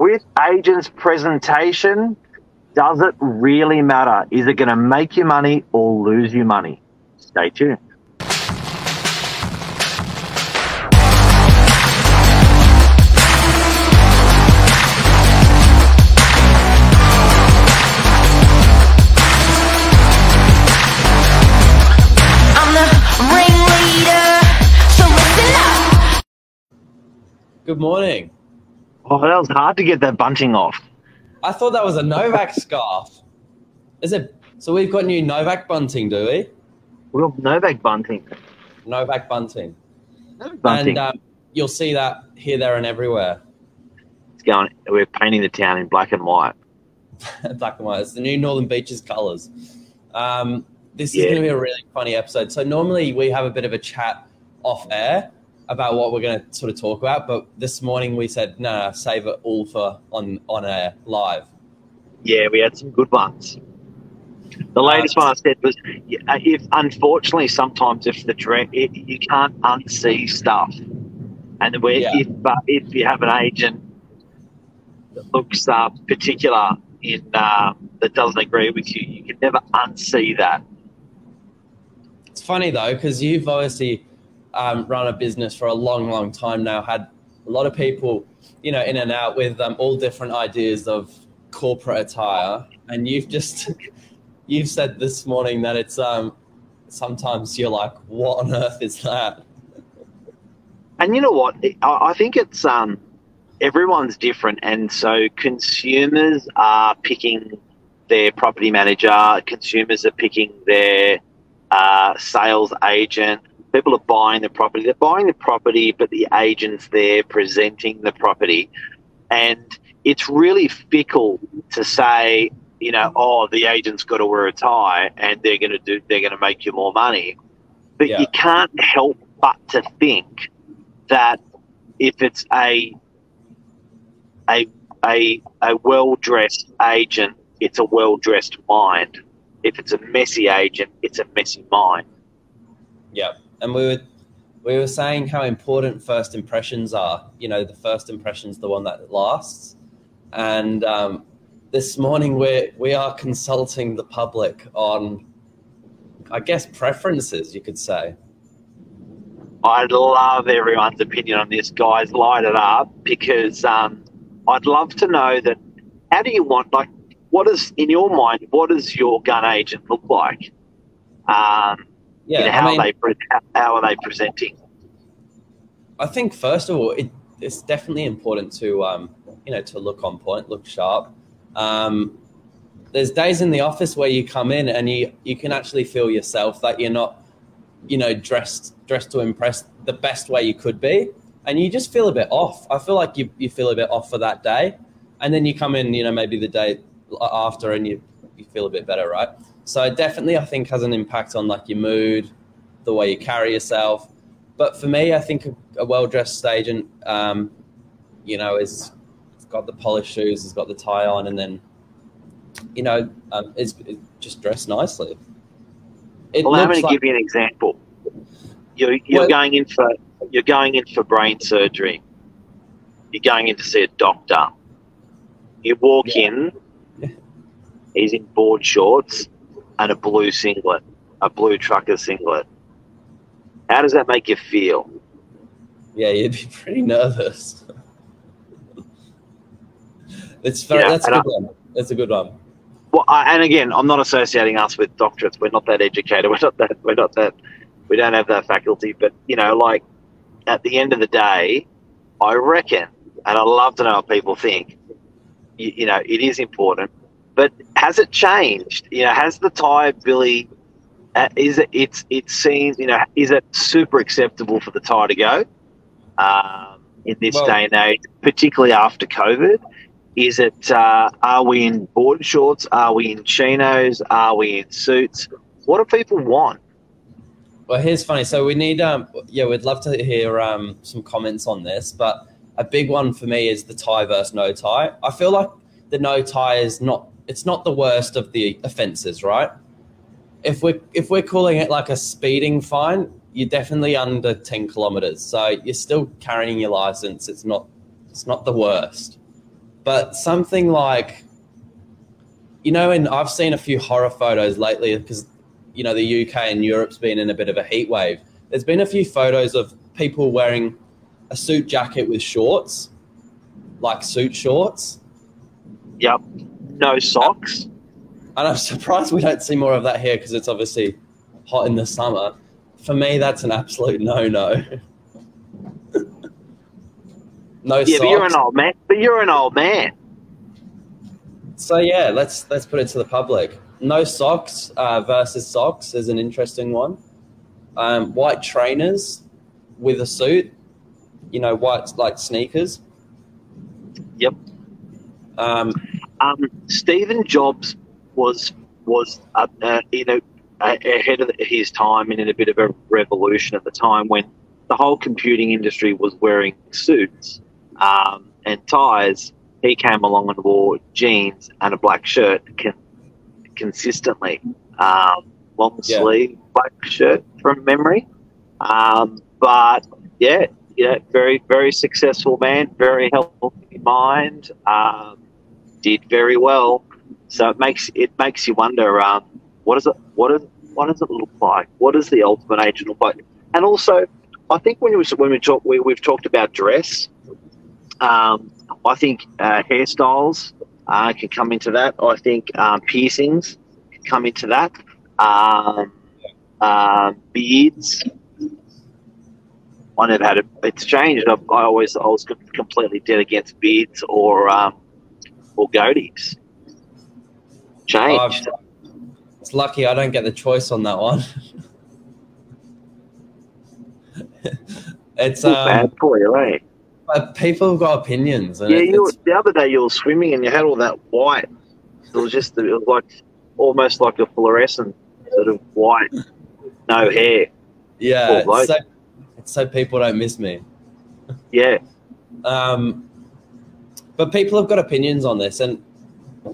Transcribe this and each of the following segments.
with agents' presentation, does it really matter? Is it going to make you money or lose you money? Stay tuned. I'm the ringleader, so listen up. Good morning. Oh, that was hard to get that bunching off. I thought that was a Novak scarf. Is it? So we've got new Novak bunting, do we? We've got Novak bunting. Novak bunting. Novak bunting. And um, you'll see that here, there, and everywhere. it's going. We're painting the town in black and white. Black and white. It's the new Northern Beaches colours. Um, this is Yeah. going to be a really funny episode. So normally we have a bit of a chat off air about what we're going to sort of talk about, but this morning we said no, no save it all for on on air live. Yeah, we had some good ones. The latest one I said was, if unfortunately sometimes if the direct, it, you can't unsee stuff, and where Yeah. if uh, if you have an agent that looks uh, particular in uh, that doesn't agree with you, you can never unsee that. It's funny though because you've obviously um, run a business for a long, long time now. Had a lot of people, you know, in and out with um, all different ideas of corporate attire, and you've just you've said this morning that it's um sometimes you're like, what on earth is that? And you know what? I think it's um, everyone's different, and so consumers are picking their property manager. Consumers are picking their uh, sales agent. People are buying the property. They're buying the property, but the agent's there presenting the property, and it's really fickle to say, you know, oh, the agent's got to wear a tie, and they're going to do, they're going to make you more money. But Yeah. you can't help but to think that if it's a a a, a well dressed agent, it's a well dressed mind. If it's a messy agent, it's a messy mind. Yeah, and we were we were saying how important first impressions are. You know, the first impression's the one that lasts. And um, this morning we we are consulting the public on, I guess, preferences. You could say. I'd love everyone's opinion on this, guys. Light it up because um, I'd love to know that. How do you want like what is in your mind? What does your gun agent look like? Um, Yeah, you know, I how mean, are they how, how are they presenting? I think first of all, it, it's definitely important to um, you know to look on point, look sharp. Um, there's days in the office where you come in and you you can actually feel yourself that you're not you know dressed dressed to impress the best way you could be, and you just feel a bit off. I feel like you you feel a bit off for that day, and then you come in you know maybe the day after and you you feel a bit better, right? So it definitely I think has an impact on like your mood, the way you carry yourself. But for me, I think a, a well dressed agent, um, you know, is got the polished shoes, has got the tie on, and then, you know, um, is, is just dressed nicely. It Well, I'm going to like- give you an example. You're, you're Well- going in for you're going in for brain surgery. You're going in to see a doctor. You walk Yeah. in. He's in board shorts and a blue singlet, a blue trucker singlet. How does that make you feel? yeah, you'd be pretty nervous. it's very, Yeah, that's a good one. That's a good one. Well, I, and again, I'm not associating us with doctorates. We're not that educated. We're not that. We're not that. We don't have that faculty. But you know, like at the end of the day, I reckon, and I love to know what people think. You, you know, it is important. But has it changed? You know, has the tie really? Uh, is it? It's. It seems. You know, is it super acceptable for the tie to go? Um, in this Well- day and age, particularly after COVID, is it? Uh, are we in board shorts? Are we in chinos? Are we in suits? What do people want? Well, here's funny. So we need, um, yeah, we'd love to hear um, some comments on this. But a big one for me is the tie versus no tie. I feel like the no tie is not. It's not the worst of the offences, right? If we're if we're calling it like a speeding fine, you're definitely under ten kilometers. So you're still carrying your license. It's not. It's not the worst. but something like, you know, and I've seen a few horror photos lately because, you know, the UK and Europe's been in a bit of a heat wave. There's been a few photos of people wearing a suit jacket with shorts, like suit shorts. Yep. No socks. And I'm surprised we don't see more of that here because it's obviously hot in the summer. For me, that's an absolute no no. no Yeah, but you're an old man. But you're an old man. So yeah, let's let's put it to the public. No socks uh, versus socks is an interesting one. Um, white trainers with a suit, you know, white like sneakers. Yep. Um, Um, Stephen Jobs was was uh, uh, you know ahead of his time and in a bit of a revolution at the time when the whole computing industry was wearing suits um, and ties. He came along and wore jeans and a black shirt con- consistently, um, long Yeah. sleeve black shirt from memory. Um, but yeah, yeah, very very successful man, very healthy mind. Um, did very well. So it makes it makes you wonder, um, what is it? What is what does it look like? What does the ultimate agent look like? And also, I think when we when we talk, we, we've talked about dress. Um, I think uh, hairstyles uh, can come into that. I think um, piercings can come into that. Um, um, beards. I never had it. It's changed. I, I always I was completely dead against beards or um, or goatees. Changed. I've- it's lucky I don't get the choice on that one. it's um, bad for you, eh? but people have got opinions, and Yeah, it- you, it's, the other day you were swimming and you had all that white. It was just it was like almost like a fluorescent sort of white, no hair. yeah, it's so, it's so people don't miss me. Yeah, Um, but people have got opinions on this, and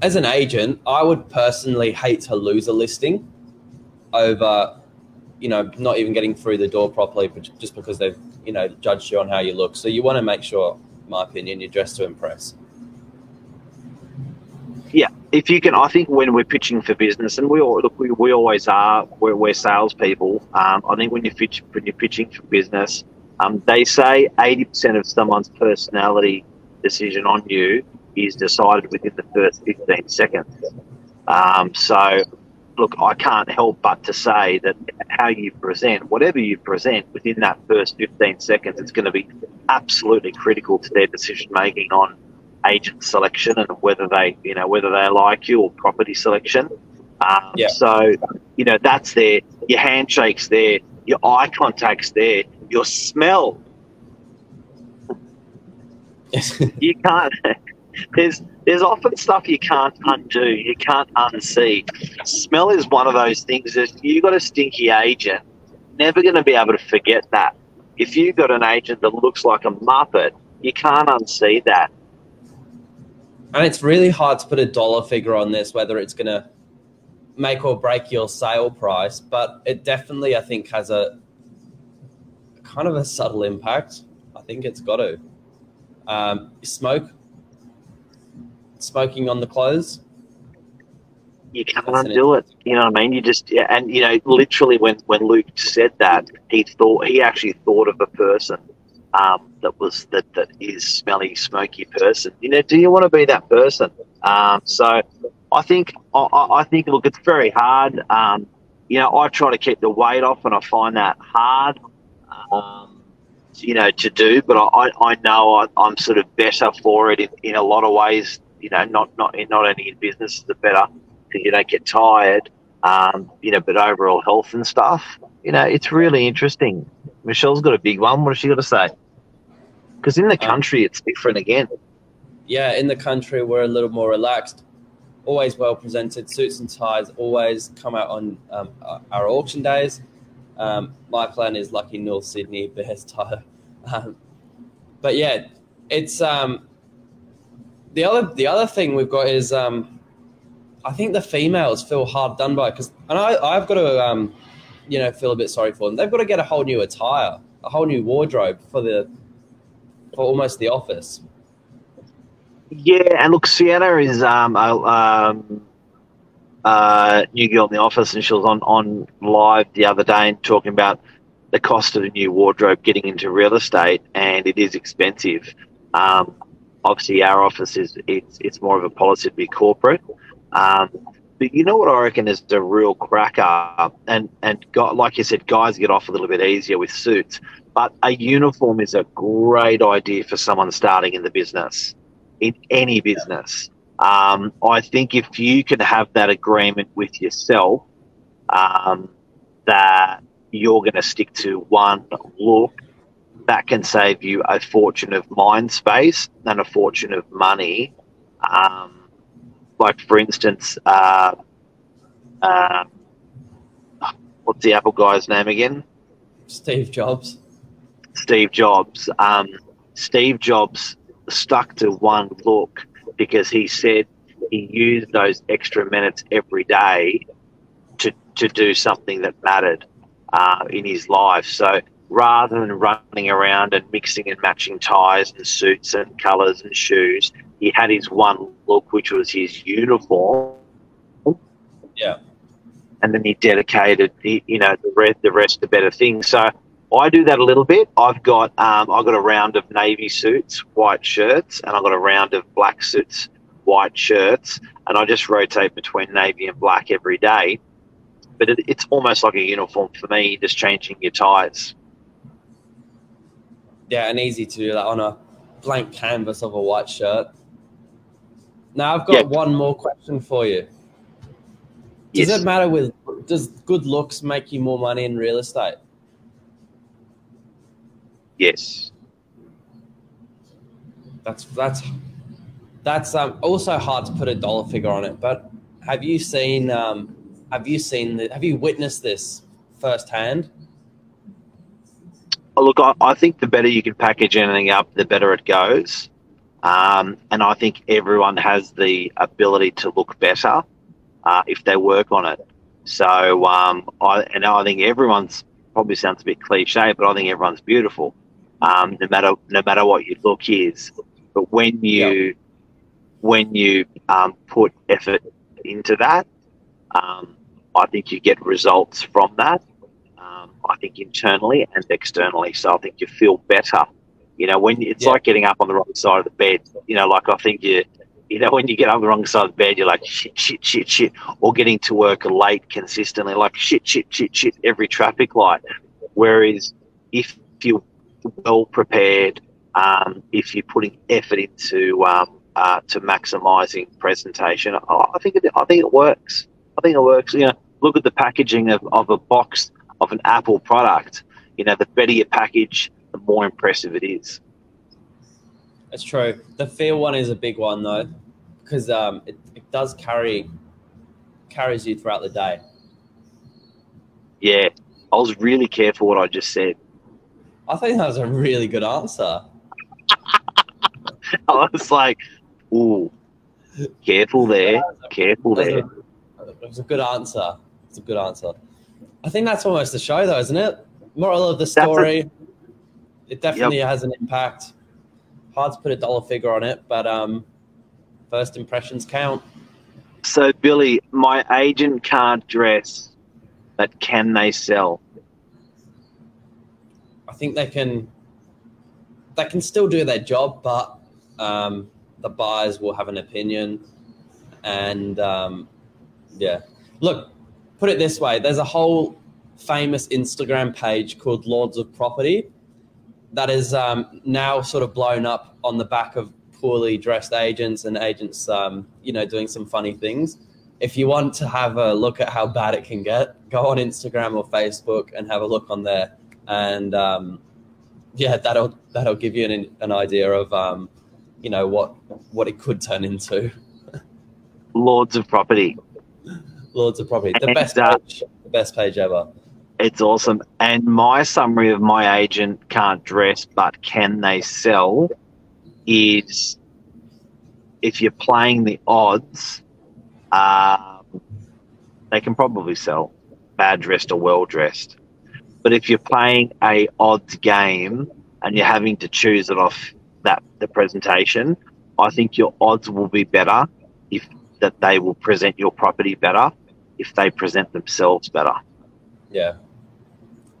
as an agent, I would personally hate to lose a listing over, you know, not even getting through the door properly, but just because they've, you know, judged you on how you look. So you want to make sure, my opinion, you're dressed to impress. yeah. If you can, I think when we're pitching for business, and we all look, we, we always are. We're, we're salespeople. Um, I think when you pitch when you're pitching for business, um, they say eighty percent of someone's personality decision on you is decided within the first fifteen seconds. Um, so, look, I can't help but to say that how you present, whatever you present within that first 15 seconds, it's going to be absolutely critical to their decision making on agent selection and whether they, you know, whether they like you or property selection. Um, Yeah. So, you know, that's there. Your handshake's there. Your eye contact's there. Your smell you can't. There's there's often stuff you can't undo. You can't unsee. Smell is one of those things that you got a stinky agent. Never going to be able to forget that. If you've got an agent that looks like a muppet, you can't unsee that. And it's really hard to put a dollar figure on this, whether it's going to make or break your sale price, but it definitely, I think, has a kind of a subtle impact. I think it's got to. Um, smoke, smoking on the clothes. You can't That's undo it. You know what I mean? You just yeah, and you know literally when when Luke said that he thought he actually thought of a person um, that was that that is smelly, smoky person. You know, do you want to be that person? Um, so I think I, I I think look, it's very hard. Um, you know, I try to keep the weight off, and I find that hard. Um, you know, to do, but I, I know I, I'm sort of better for it in, in a lot of ways. You know, not not in, not only in business, the better because you don't get tired. Um, you know, but overall health and stuff. You know, it's really interesting. Michelle's got a big one. What has she got to say? Because in the Um, country, it's different again. Yeah, in the country, we're a little more relaxed. Always well presented, suits and ties. Always come out on um, our auction days. Um, my plan is Lucky North Sydney Bears tie. Um, but yeah, it's um, the other the other thing we've got is um, I think the females feel hard done by because and I I've got to um, you know feel a bit sorry for them. They've got to get a whole new attire, a whole new wardrobe for the for almost the office. Yeah, and look, Sienna is um, a um, uh, new girl in the office, and she was on, on live the other day and talking about the cost of a new wardrobe getting into real estate, and it is expensive. Um, obviously, our office is it's, it's more of a policy to be corporate. Um, but you know what I reckon is the real cracker, and and got, like you said, guys get off a little bit easier with suits. But a uniform is a great idea for someone starting in the business, in any business. Um, I think if you can have that agreement with yourself um, that you're going to stick to one look, that can save you a fortune of mind space and a fortune of money. Um, like, for instance, uh, uh, what's the Apple guy's name again? Steve Jobs. Steve Jobs. Um, Steve Jobs stuck to one look because he said he used those extra minutes every day to, to do something that mattered uh, in his life. So rather than running around and mixing and matching ties and suits and colours and shoes, he had his one look, which was his uniform. Yeah. And then he dedicated, the, you know, the rest, the rest to better things. So I do that a little bit. I've got um, I've got a round of navy suits, white shirts, and I've got a round of black suits, white shirts, and I just rotate between navy and black every day. But it, it's almost like a uniform for me, just changing your ties. Yeah, and easy to do that on a blank canvas of a white shirt. Now I've got Yeah. one more question for you. Does Yes. it matter with does good looks make you more money in real estate? Yes. That's that's that's um, also hard to put a dollar figure on it. But have you seen um, have you seen the, have you witnessed this firsthand? Oh, Look, I, I think the better you can package anything up, the better it goes. Um, and I think everyone has the ability to look better uh, if they work on it. So, um, I, and I think everyone's probably sounds a bit cliche, but I think everyone's beautiful, um, no matter no matter what your look is. But when you when you um, put effort into that, um, I think you get results from that. Um, I think internally and externally. So I think you feel better. You know, when it's Yeah. like getting up on the wrong side of the bed. You know, like I think you, you know, when you get on the wrong side of the bed, you're like shit, shit, shit, shit, or getting to work late consistently, like shit, shit, shit, shit, every traffic light. Whereas if you're well prepared, um, if you're putting effort into um, uh, to maximising presentation, I I think it, I think it works. I think it works. You know, look at the packaging of, of a box of an Apple product. You know, the better your package, the more impressive it is. That's true. The feel one is a big one though, because um, it, it does carry carries you throughout the day. Yeah, I was really careful what I just said. I think that was a really good answer. I was like, "Ooh, careful there, careful there." A- It was a good answer. It's a good answer. I think that's almost the show, though, isn't it? Moral of the a- story: it definitely has an impact. Hard to put a dollar figure on it, but um, first impressions count. So, Billy, my agent can't dress, but can they sell? I think they can they can still do their job, but um, the buyers will have an opinion. And um, yeah, look, put it this way: there's a whole famous Instagram page called Lords of Property that is um, now sort of blown up on the back of poorly dressed agents and agents, um, you know, doing some funny things. If you want to have a look at how bad it can get, go on Instagram or Facebook and have a look on there and um, yeah, that'll that'll give you an, an idea of um, you know what what it could turn into. Lords of Property. Lords of Property, the And, best uh, page, the best page ever. It's awesome. And my summary of my agent can't dress, but can they sell is if you're playing the odds, um, they can probably sell bad dressed or well dressed. But if you're playing a odds game and you're having to choose it off that the presentation, I think your odds will be better if that they will present your property better if they present themselves better. Yeah.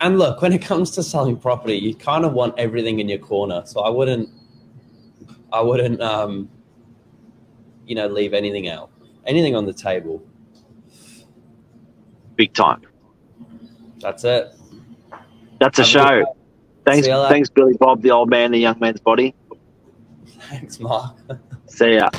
And look, when it comes to selling property, you kind of want everything in your corner. So I wouldn't, I wouldn't, um, you know, leave anything out, anything on the table. Big time. That's it. That's a Have show. Thanks, See you later. thanks, Billy Bob, the old man, the young man's body. Thanks, Mark. See ya.